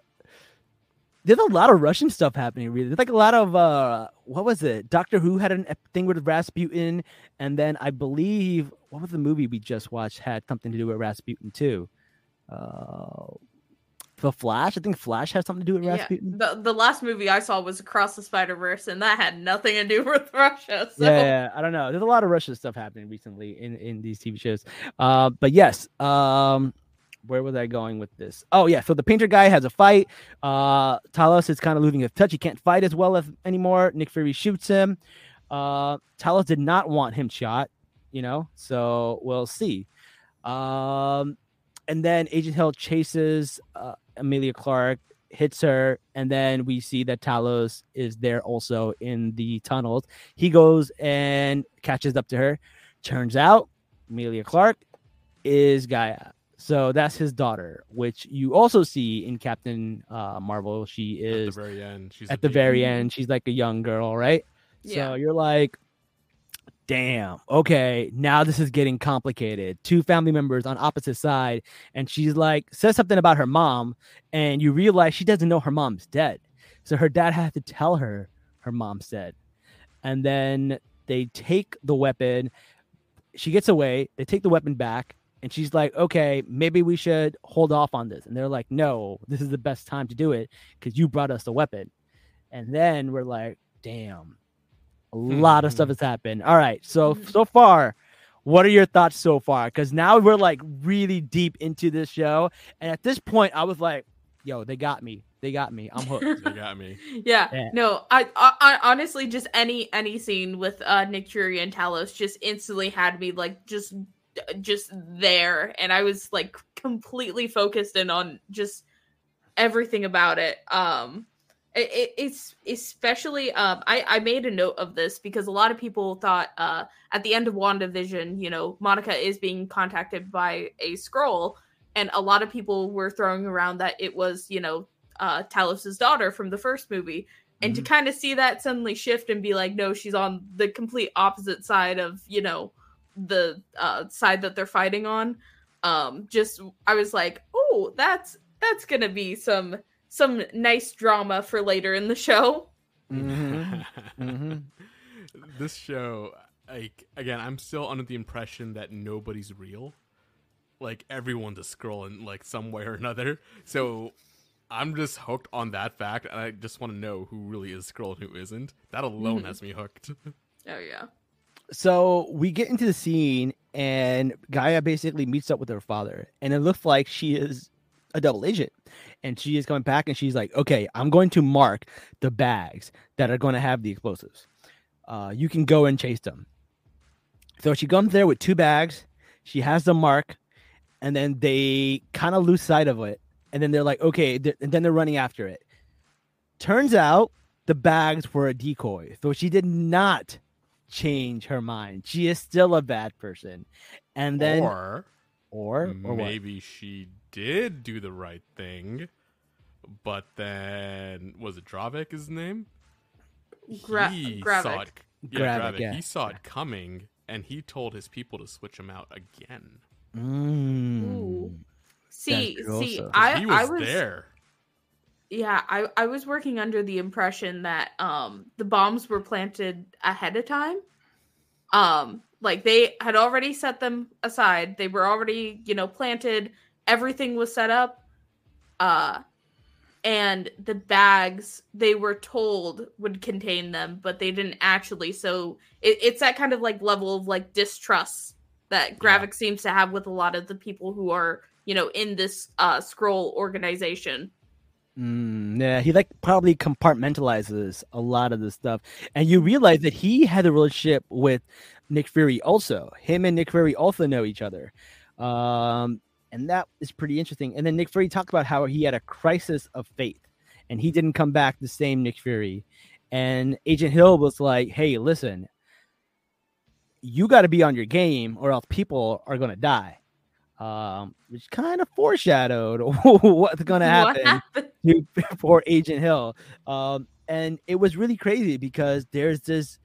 there's a lot of Russian stuff happening. Really, there's like a lot of uh, what was it? Doctor Who had a thing with Rasputin, and then I believe what was the movie we just watched had something to do with Rasputin too. Uh, the Flash. I think Flash had something to do with Yeah. The the last movie I saw was Across the Spider Verse, and that had nothing to do with Russia. So Yeah, yeah, I don't know. There's a lot of Russian stuff happening recently in in these TV shows. Uh, but yes, um, where was I going with this? Oh yeah, so the painter guy has a fight. Uh, Talos is kind of losing his touch. He can't fight as well as anymore. Nick Fury shoots him. Uh, Talos did not want him shot, you know. So we'll see. Um, and then Agent Hill chases uh, Emilia Clarke, hits her, and then we see that Talos is there also in the tunnels. He goes and catches up to her. Turns out Emilia Clarke is G'iah. So that's his daughter, which you also see in Captain uh, Marvel. She is at the is very end. She's at the baby. very end. She's like a young girl, right? Yeah. So you're like, damn, okay, now this is getting complicated. Two family members on opposite side, and she's like says something about her mom, and you realize she doesn't know her mom's dead. So her dad has to tell her her mom's dead. And then they take the weapon. She gets away. They take the weapon back. And she's like, okay, maybe we should hold off on this. And they're like, no, this is the best time to do it because you brought us the weapon. And then we're like, damn, a lot of stuff has happened. All right. So, Mhm. so far, what are your thoughts so far? Because now we're like really deep into this show. And at this point, I was like, yo, they got me. They got me. I'm hooked. They got me. yeah. Yeah. No, I, I, I honestly just any any scene with uh Nick Fury and Talos just instantly had me like just just there and I was like completely focused in on just everything about it. Um it, it, it's especially um I I made a note of this because a lot of people thought uh at the end of WandaVision, you know, Monica is being contacted by a Skrull and a lot of people were throwing around that it was, you know, uh Talos's daughter from the first movie. And to kind of see that suddenly shift and be like no she's on the complete opposite side of you know the uh side that they're fighting on. Um just i was like oh that's that's gonna be some some nice drama for later in the show Mhm. Mhm. This show, like again, I'm still under the impression that nobody's real. Like everyone's a Skrull in like some way or another. So I'm just hooked on that fact, and I just want to know who really is Skrull and who isn't. That alone Mhm. has me hooked. oh yeah so we get into the scene and G'iah basically meets up with her father and it looks like she is a double agent and she is coming back and she's like okay I'm going to mark the bags that are going to have the explosives uh, you can go and chase them so she comes there with two bags she has the mark and then they kind of lose sight of it and then they're like okay th- and then they're running after it turns out the bags were a decoy so she did not change her mind. She is still a bad person. And then or or or, what? maybe she did do the right thing, but then was it Dravik his name? Gra- he Gravik. saw it. Yeah, Gravik, Gravik. yeah, He saw it coming, and he told his people to switch him out again. Mm. Ooh. see true see also. 'Cause I, he was, I was there. yeah I, I was working under the impression that um the bombs were planted ahead of time um like they had already set them aside they were already you know planted everything was set up uh and the bags they were told would contain them, but they didn't actually. So it, it's that kind of like level of like distrust that Gravik seems to have with a lot of the people who are you know in this uh Skrull organization. Mm, yeah, he like probably compartmentalizes a lot of this stuff, and you realize that he had a relationship with Nick Fury. Also, him and Nick Fury also know each other, um, and that is pretty interesting. And then Nick Fury talked about how he had a crisis of faith, and he didn't come back the same Nick Fury. And Agent Hill was like, "Hey, listen, you got to be on your game, or else people are gonna die." Um, which kind of foreshadowed what's gonna happen. What to for Agent Hill. Um, and it was really crazy because there's this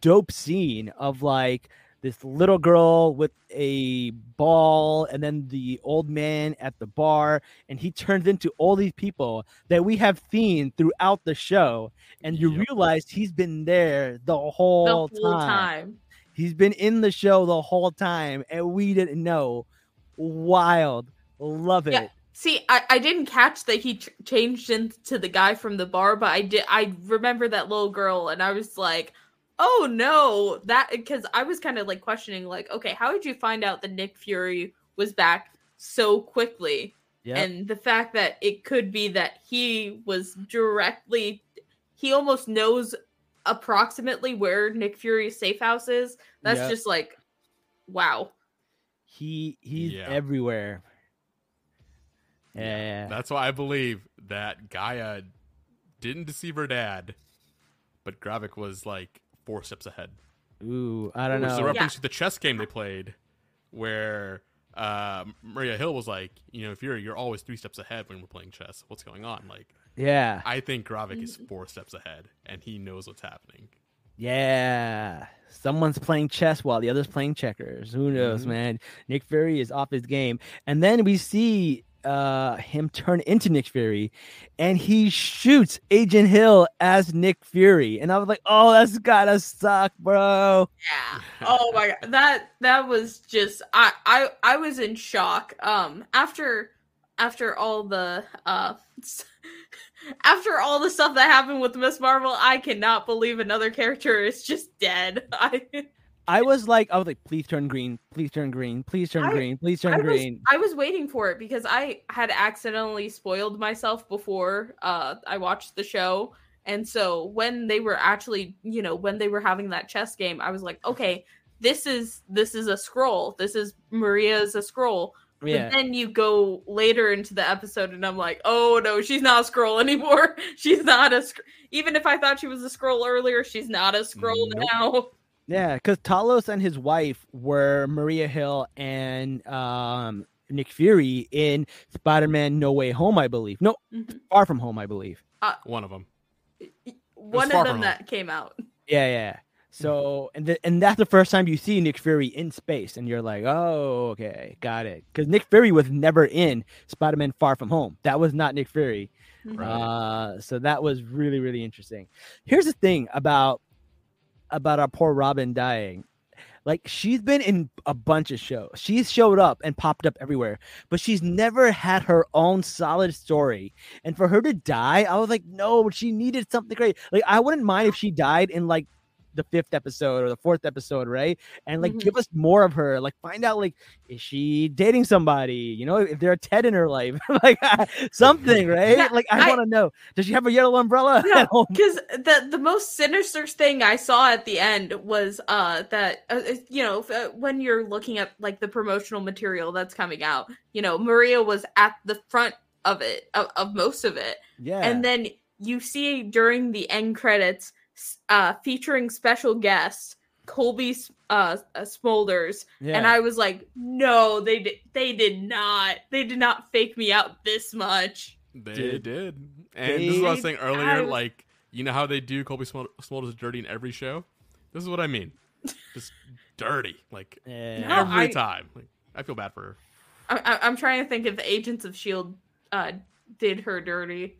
dope scene of like this little girl with a ball and then the old man at the bar and he turns into all these people that we have seen throughout the show and you Yep. realize he's been there the whole, The whole, whole time. time. he's been in the show the whole time and we didn't know wild love it Yeah. See, I, I didn't catch that he ch- changed into the guy from the bar, but I did. I remember that little girl, and I was like, "Oh no!" That because I was kind of like questioning, like, okay, how did you find out that Nick Fury was back so quickly? Yep. And the fact that it could be that he was directly, he almost knows approximately where Nick Fury's safe house is. That's Yep. just like, wow. He he's Yeah. everywhere. Yeah. That's why I believe that G'iah didn't deceive her dad, but Gravik was like four steps ahead. Ooh, I don't Which is a know. reference to the chess game they played, where uh, Maria Hill was like, you know, if you're you're always three steps ahead when we're playing chess. What's going on? Like, Yeah. I think Gravik is four steps ahead, and he knows what's happening. Yeah. Someone's playing chess while the other's playing checkers. Who knows, Mhm. man? Nick Fury is off his game. And then we see uh him turn into Nick Fury and he shoots Agent Hill as Nick Fury. And I was like, "Oh, that's gotta suck, bro." Yeah. Oh my god. That that was just I I I was in shock. Um after after all the uh after all the stuff that happened with Miss Marvel, I cannot believe another character is just dead. I I was like I was like, "Please turn green. Please turn green. Please turn I- green. Please turn I was, green." I was waiting for it because I had accidentally spoiled myself before uh I watched the show. And so when they were actually, you know, when they were having that chess game, I was like, okay, this is this is a Skrull. This is Maria's a Skrull. Yeah. But then you go later into the episode, and I'm like, oh no, she's not a Skrull anymore. She's not a sc- even if I thought she was a Skrull earlier, she's not a Skrull Nope. now. Yeah, because Talos and his wife were Maria Hill and um, Nick Fury in Spider-Man: No Way Home, I believe. No, Mhm. Far From Home, I believe. One of them. One of them from that came out. Yeah, yeah. So, and th- and that's the first time you see Nick Fury in space, and you're like, oh, okay, got it. Because Nick Fury was never in Spider-Man: Far From Home. That was not Nick Fury. Mhm. Uh, so that was really, really interesting. Here's the thing about about our poor Robin dying. Like she's been in a bunch of shows. She's showed up and popped up everywhere, but she's never had her own solid story. And for her to die, I was like, no, she needed something great. Like I wouldn't mind if she died in like the fifth episode or the fourth episode, right? And like Mhm. give us more of her. Like find out like is she dating somebody? You know, if there's a Ted in her life, like something, right? Yeah, like I, I- want to know. Does she have a yellow umbrella No, because the the most sinister thing I saw at the end was uh that uh, uh, you know uh, when you're looking at like the promotional material that's coming out, you know Maria was at the front of it of, of most of it, Yeah, and then you see during the end credits uh featuring special guests Cobie S- uh, uh Smulders, yeah. and I was like, no, they did they did not they did not fake me out this much. They Dude. did. And this is what I was saying earlier. I Like, you know how they do Cobie Smol- Smulders dirty in every show? This is what I mean. Just dirty. Like, Yeah. No, every I- time. Like, I feel bad for her. I, I, I'm trying to think if the Agents of Shield uh did her dirty.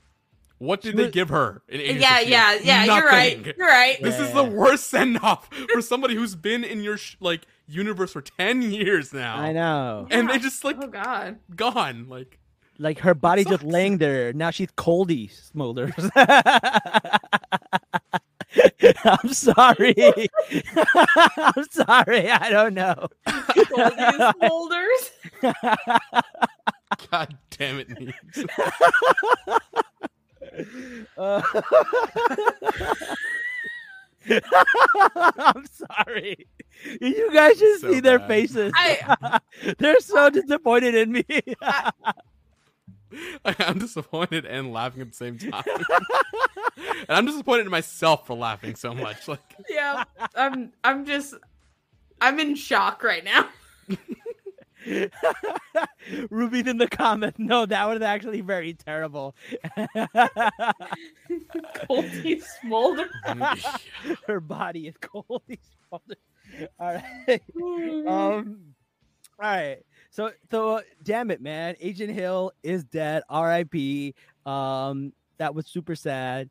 What did She they was- give her? In Agents yeah, yeah, yeah. You're right. You're right. This is Yeah. the worst send off for somebody who's been in your sh- like universe for ten years now. I know. And they just like oh god. gone. Like like her body just laying there. Now she's coldy smolders. I'm sorry. I'm sorry. I don't know. Goldie Smolders. God damn it, Neebs. Uh, I'm sorry. You guys should So see their bad. faces. I- They're so disappointed in me. I'm disappointed and laughing at the same time. and I'm disappointed in myself for laughing so much. Like, yeah, I'm. I'm just. I'm in shock right now. Ruby's in the comments. No, that was actually very terrible. Goldie Smolder. Her body is cold. All right. Um. All right. So, so uh, damn it, man. Agent Hill is dead. R.I.P. Um. That was super sad.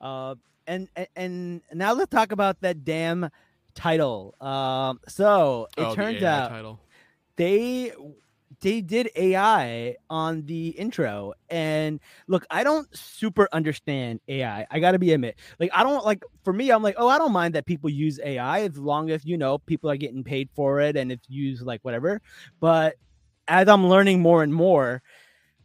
Uh, and, and now let's talk about that damn title. Um, so it oh, the turns AI out title. they they did AI on the intro. And look, I don't super understand AI. I gotta be admit. Like I don't like for me, I'm like, oh, I don't mind that people use AI as long as you know people are getting paid for it and it's used like whatever. But as I'm learning more and more,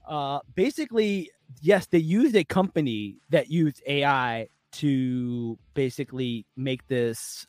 uh basically, yes, they used a company that used AI to basically make this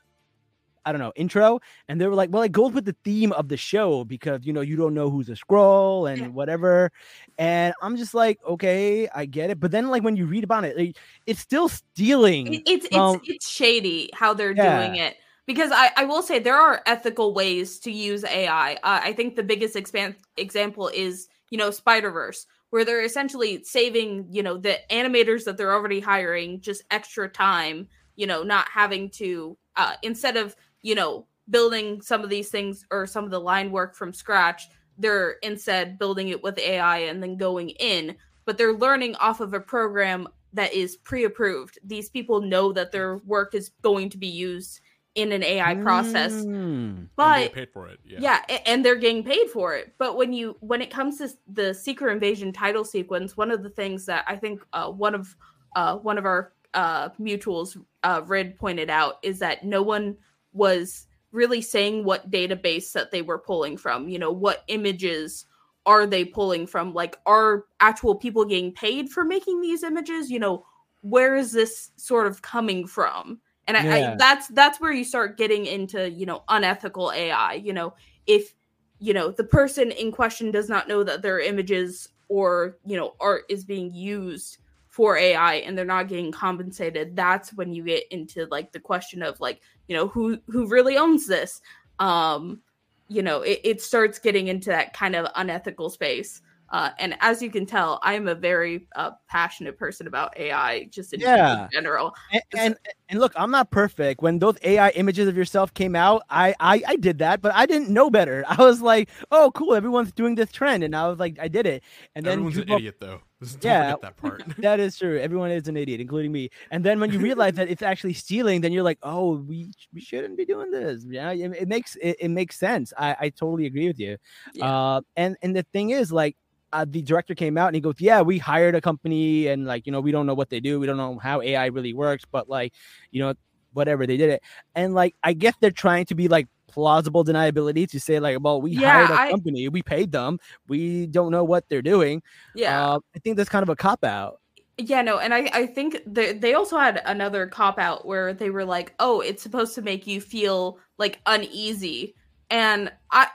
I don't know, intro. And they were like, well, it goes with the theme of the show because, you know, you don't know who's a Skrull and whatever. And I'm just like, okay, I get it. But then, like, when you read about it, like, it's still stealing. It- it's from- it's it's shady how they're Yeah. doing it because I I will say there are ethical ways to use AI. Uh, I think the biggest expan- example is you know Spider Verse where they're essentially saving you know the animators that they're already hiring just extra time. You know, not having to uh, instead of you know building some of these things or some of the line work from scratch, they're instead building it with AI and then going in. But they're learning off of a program that is pre-approved. These people know that their work is going to be used in an AI process. Mm. And they But paid for it. Yeah. yeah, and they're getting paid for it. But when you when it comes to the Secret Invasion title sequence, one of the things that I think uh, one of uh, one of our uh, mutuals, uh, Rid, pointed out is that no one was really saying what database that they were pulling from. You know, what images are they pulling from? Like, are actual people getting paid for making these images? You know, where is this sort of coming from? And I, Yeah. I that's that's where you start getting into you know unethical AI. You know, if you know the person in question does not know that their images or you know art is being used for AI and they're not getting compensated, that's when you get into like the question of like you know who who really owns this. Um, you know, it, it starts getting into that kind of unethical space. Uh, and as you can tell, I am a very uh, passionate person about AI, just in, Yeah. general. and, and and look, I'm not perfect. When those AI images of yourself came out, I, I I did that, but I didn't know better. I was like, oh, cool, everyone's doing this trend, and I was like, I did it. And then Everyone's an idiot though. Don't Yeah. that part. that is true. Everyone is an idiot, including me. And then when you realize that it's actually stealing, then you're like, oh, we we shouldn't be doing this. Yeah, it, it makes it, it makes sense. I I totally agree with you. Yeah. Uh, and and the thing is, like, uh, the director came out and he goes, yeah, we hired a company, and like, you know, we don't know what they do, we don't know how AI really works, but like, you know, whatever they did it, and like, I guess they're trying to be like plausible deniability to say like, well, we Yeah, hired a I- company, we paid them, we don't know what they're doing. yeah. Uh, I think that's kind of a cop out. Yeah, no, and I, I think they they also had another cop out where they were like, "Oh, it's supposed to make you feel like uneasy," and I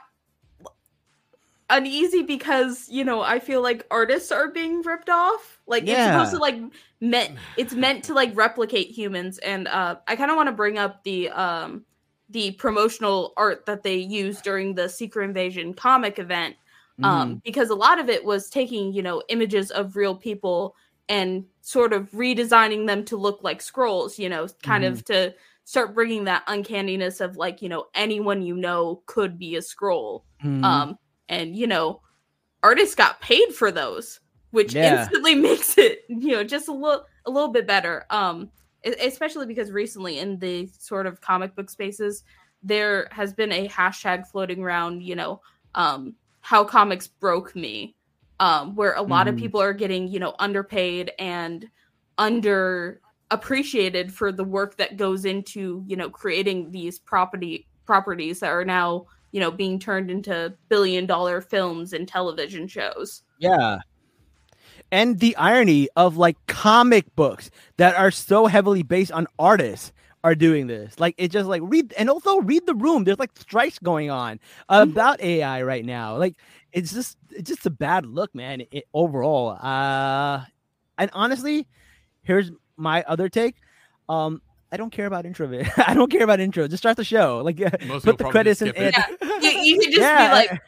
uneasy because you know I feel like artists are being ripped off. Like it's supposed to like meant it's meant to like replicate humans, and uh, I kind of want to bring up the um the promotional art that they used during the Secret Invasion comic event. um because a lot of it was taking you know images of real people and sort of redesigning them to look like Skrulls you know kind of to start bringing that uncanniness of like you know anyone you know could be a Skrull Mhm. um and you know artists got paid for those which Yeah. instantly makes it you know just a little a little bit better um especially because recently in the sort of comic book spaces there has been a hashtag floating around you know um how comics broke me um where a lot of Mhm. people are getting you know underpaid and under appreciated for the work that goes into you know creating these property properties that are now you know being turned into billion dollar films and television shows Yeah. And the irony of like comic books that are so heavily based on artists are doing this. Like it just like read and also read the room. There's like strikes going on about AI right now. Like it's just it's just a bad look, man. It, overall. Uh and honestly, here's my other take. Um I don't care about intro. vid- I don't care about intro. Just start the show. Like Most put the credits in. skip and- you, you could just Yeah, be like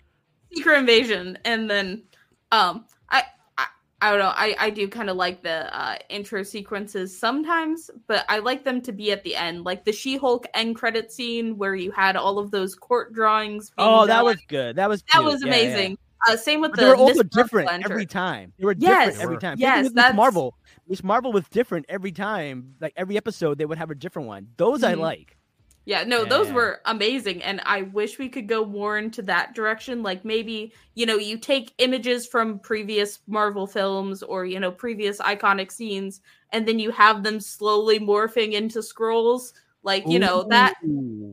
secret invasion and then um i i, I don't know i i do kind of like the uh intro sequences sometimes but i like them to be at the end like the she-hulk end credit scene where you had all of those court drawings being Oh, that was good. That was that cute. was Yeah, yeah. amazing uh same with But the they were also Miss different enter. every time. They were Yes, different every time. Yes, thing with that's- Marvel. Miss Marvel was different every time. Like every episode, they would have a different one. Those I Mhm. like. Yeah, no, those were amazing. And I wish we could go more into that direction. Like maybe, you know, you take images from previous Marvel films or, you know, previous iconic scenes, and then you have them slowly morphing into Skrulls. Like, you know, that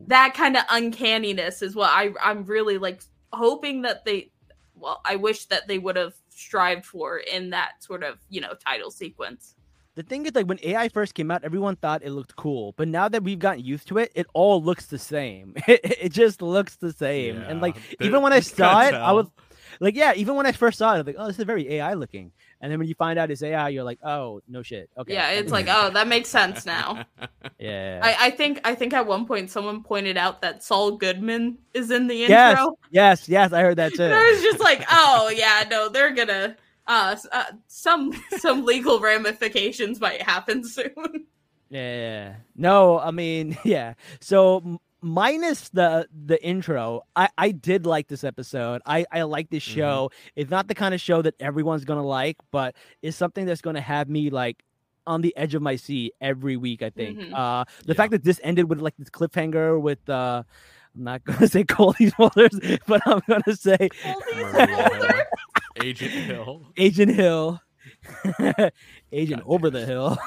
that kind of uncanniness is what I I'm really like hoping that they well, I wish that they would have strived for in that sort of, you know, title sequence. The thing is, like when AI first came out, everyone thought it looked cool, but now that we've gotten used to it, it all looks the same. It, it just looks the same. and like Yeah, even when I saw it, I was like, yeah. Even when I first saw it, I was like, oh, this is very AI looking. And then when you find out it's AI, you're like, oh, no shit. Okay. Yeah, it's like, oh, that makes sense now. yeah. I, I think I think at one point someone pointed out that Saul Goodman is in the yes, intro. yes, yes. I heard that too. And I was just like, oh yeah, no, they're gonna uh, uh some some legal ramifications might happen soon. Yeah. No, I mean, yeah. So minus the the intro, I I did like this episode. I I like this Mhm. show. It's not the kind of show that everyone's gonna like, but it's something that's gonna have me like on the edge of my seat every week. I think. Mhm. Uh, the Yeah. fact that this ended with like this cliffhanger with uh. I'm not gonna say Coldie's Boulders, but I'm gonna say Agent Hill. Agent Hill. Agent God over the hill.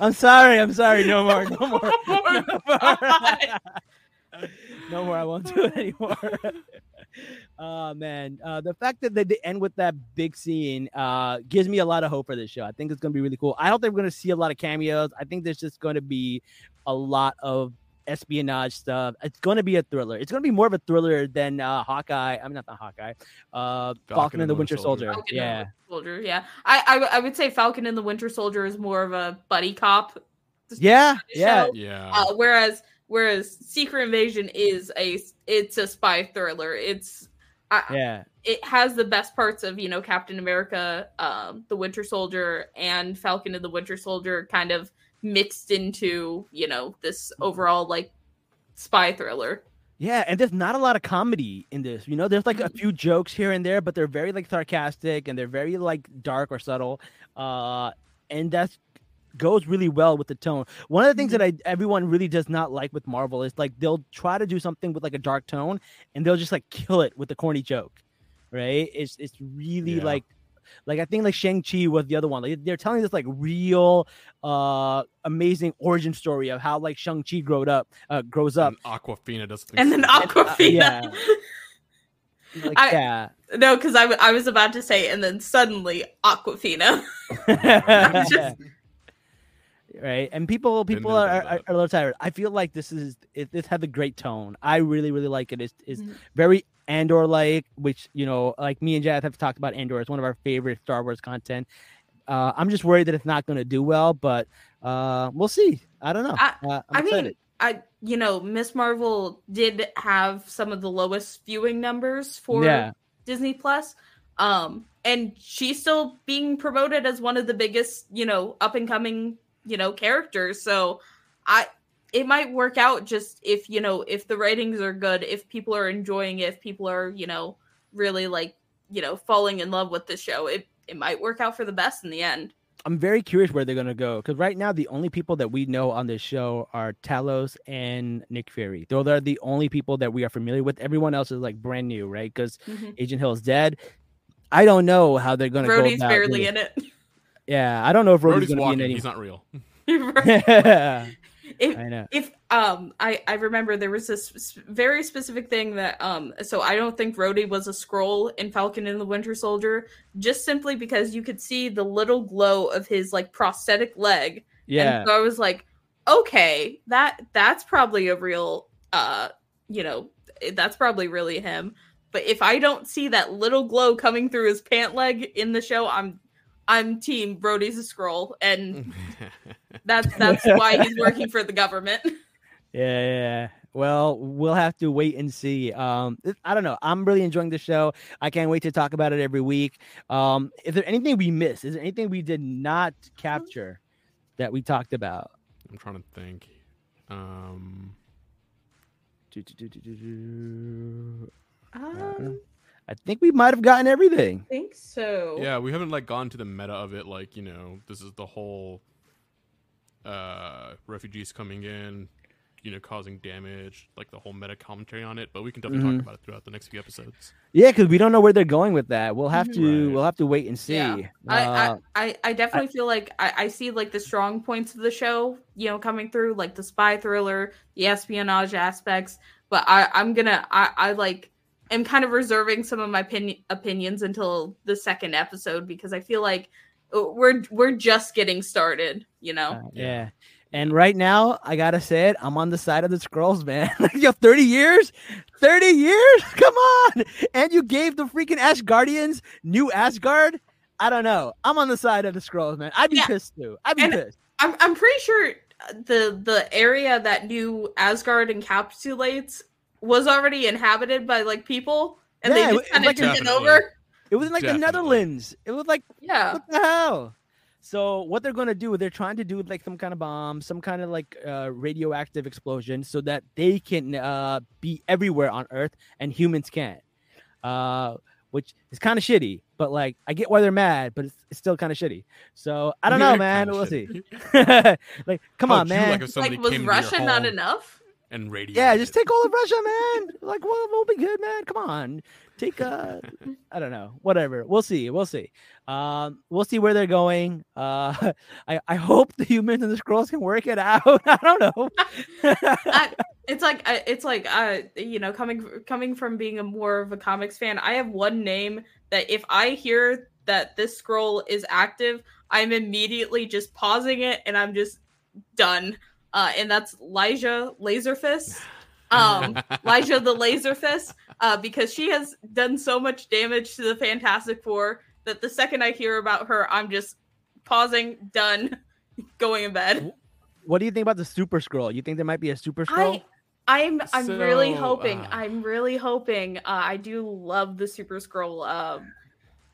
I'm sorry. I'm sorry. No more. No more. No more. no more. I won't do it anymore. Oh man, uh, the fact that they, they end with that big scene uh, gives me a lot of hope for this show. I think it's gonna be really cool. I hope they're gonna see a lot of cameos. I think there's just gonna be a lot of espionage stuff. It's gonna be a thriller. It's gonna be more of a thriller than uh, Hawkeye. I'm mean, not the Hawkeye. Uh, Falcon, and the Winter Soldier. Falcon and the Yeah, Winter Soldier, yeah. I, I w- I would say Falcon and the Winter Soldier is more of a buddy cop. yeah, yeah. show. Yeah. Uh, whereas whereas Secret Invasion is a it's a spy thriller. It's I, Yeah, it has the best parts of you know Captain America, um, the Winter Soldier, and Falcon and the Winter Soldier kind of mixed into you know this mm-hmm. overall like spy thriller. yeah, and there's not a lot of comedy in this. You know, there's like a mm-hmm. few jokes here and there, but they're very like sarcastic and they're very like dark or subtle. Uh, and that goes really well with the tone. One of the things that mm-hmm. I everyone really does not like with Marvel is like they'll try to do something with like a dark tone and they'll just like kill it with a corny joke. Right? It's it's really Yeah. like like I think like Shang-Chi was the other one. Like they're telling this like real uh amazing origin story of how like Shang-Chi growed up uh grows up. And Awkwafina does And then Awkwafina. yeah. Like I- yeah. no, because I, w- I was about to say, and then suddenly Awkwafina. just- right and people people are, are, are a little tired i feel like this is it, this has a great tone i really really like it it's, it's Mhm. very andor like which you know like me and jazz have talked about andor it's one of our favorite star wars content uh i'm just worried that it's not going to do well but uh we'll see i don't know I- uh, i'm I mean, I you know Miss Marvel did have some of the lowest viewing numbers for Yeah. Disney Plus. Um and she's still being promoted as one of the biggest, you know, up and coming, you know, characters. So I it might work out just if, you know, if the ratings are good, if people are enjoying it, if people are, you know, really like, you know, falling in love with the show, it it might work out for the best in the end. I'm very curious where they're gonna go because right now the only people that we know on this show are Talos and Nick Fury. Those are the only people that we are familiar with. Everyone else is like brand new, right? Because mm-hmm. Agent Hill is dead. I don't know how they're gonna go about barely doing- in it. Yeah, I don't know if Rhodey's Brody's gonna walking. be in any. He's not real. yeah, if I know. if um I I remember there was this very specific thing that um so I don't think Rhodey was a Skrull in Falcon and the Winter Soldier just simply because you could see the little glow of his like prosthetic leg. Yeah, and so I was like okay that that's probably a real uh you know that's probably really him. But if I don't see that little glow coming through his pant leg in the show I'm I'm team Brody's a Skrull. And that's that's why he's working for the government. yeah, yeah. Well, we'll have to wait and see. Um, I don't know. I'm really enjoying the show. I can't wait to talk about it every week. Um, is there anything we missed? Is there anything we did not capture that we talked about? I'm trying to think. Um, Do, do, do. Um, I think we might have gotten everything. I think so. yeah, we haven't like gone to the meta of it. Like you know, this is the whole uh refugees coming in, you know, causing damage. Like the whole meta commentary on it. But we can definitely Mhm. talk about it throughout the next few episodes. Yeah, because we don't know where they're going with that. We'll have to. Right. We'll have to wait and see. Yeah. I, Uh, I, I, I definitely feel like I, I see like the strong points of the show, you know, coming through, like the spy thriller, the espionage aspects. But I, I'm gonna, I, I like, am kind of reserving some of my opinion, opinions until the second episode because I feel like we're we're just getting started, you know. Uh, yeah. And right now, I gotta say it, I'm on the side of the Skrulls, man. Like, yo, 30 years? 30 years? Come on! And you gave the freaking Asgardians new Asgard? I don't know. I'm on the side of the Skrulls, man. I'd be Yeah. pissed too. I'd be And- pissed. I'm I'm pretty sure the the area that new Asgard encapsulates was already inhabited by like people, and Yeah, they just kind of like took it over. It was in like the Netherlands. It was like Yeah, what the hell? So what they're gonna do? They're trying to do like some kind of bomb, some kind of like uh, radioactive explosion, so that they can uh, be everywhere on Earth and humans can't. Uh, which is kind of shitty, but like I get why they're mad, but it's, it's still kind of shitty. So I don't know, Kinda man. We'll shitty. see. like, come How on, would you man. Like if somebody like was came to your Russia not home enough? And radio. yeah, just take all of Russia, man. Like, well, we'll be good, man. Come on, take uh, I don't know, whatever. We'll see. We'll see. Um, we'll see where they're going. Uh, I I hope the humans and the Skrulls can work it out. I don't know. I, it's like I- it's like uh you know coming coming from being a more of a comics fan, I have one name that if I hear that this Skrull is active, I'm immediately just pausing it and I'm just done. Uh, and that's Lyja Lazerfist. Um, Lyja the Lazerfist, uh, because she has done so much damage to the Fantastic Four that the second I hear about her, I'm just pausing, done, going in bed. what do you think about the super Skrull? You think there might be a super Skrull? I I'm I'm really hoping. uh, I'm really hoping. Uh, I do love the Super Skrull. Um,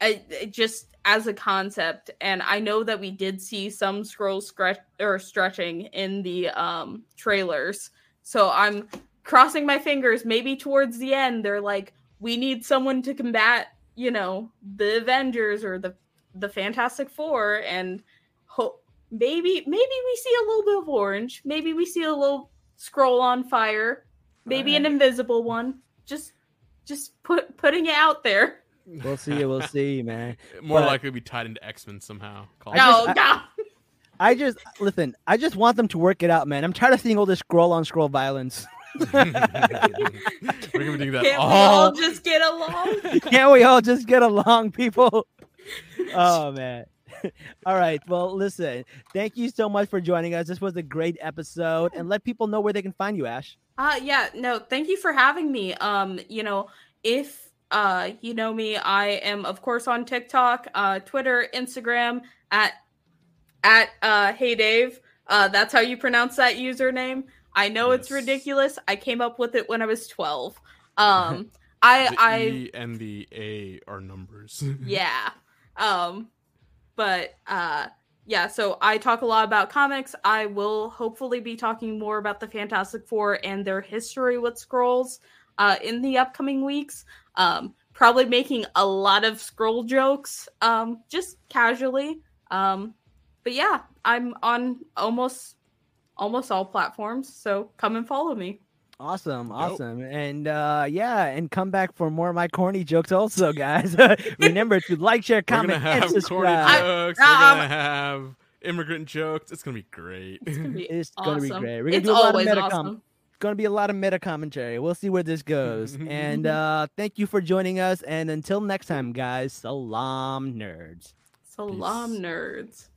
I, just as a concept, and I know that we did see some Skrull stretch or stretching in the um trailers. So I'm crossing my fingers. Maybe towards the end, they're like, we need someone to combat, you know, the Avengers or the the Fantastic Four, and hope maybe maybe we see a little bit of orange. Maybe we see a little Skrull on fire. Maybe an invisible one. Just just put putting it out there. We'll see. We'll see, man. More But- likely to be tied into X Men somehow. Call I No, just- no. I just listen. I just want them to work it out, man. I'm tired of seeing all this Skrull on Skrull violence. We're gonna do that Can't we all. all just get along? Can't we all just get along, people? Oh man. All right. Well, listen. Thank you so much for joining us. This was a great episode, and let people know where they can find you, Ash. Uh yeah, no, thank you for having me. Um, you know, if uh you know me, I am of course on TikTok, uh Twitter, Instagram at at uh hey Dave. Uh that's how you pronounce that username. I know it's ridiculous. I came up with it when I was 12. Um I The I E and the A are numbers. yeah. Um but uh yeah, so I talk a lot about comics. I will hopefully be talking more about the Fantastic Four and their history with Skrulls uh in the upcoming weeks. Um probably making a lot of Skrull jokes um just casually. Um but yeah, I'm on almost almost all platforms, so come and follow me. Awesome, Dope. awesome. And uh yeah, and come back for more of my corny jokes also, guys. Remember to like, share, We're comment, gonna have and corny subscribe. jokes. um, We're gonna have immigrant jokes. It's gonna be great. It's gonna be It's gonna be great. We're gonna it's do a lot of always meta com- gonna be a lot of meta commentary. We'll see where this goes. and uh thank you for joining us. And until next time, guys, salaam nerds. Salaam nerds.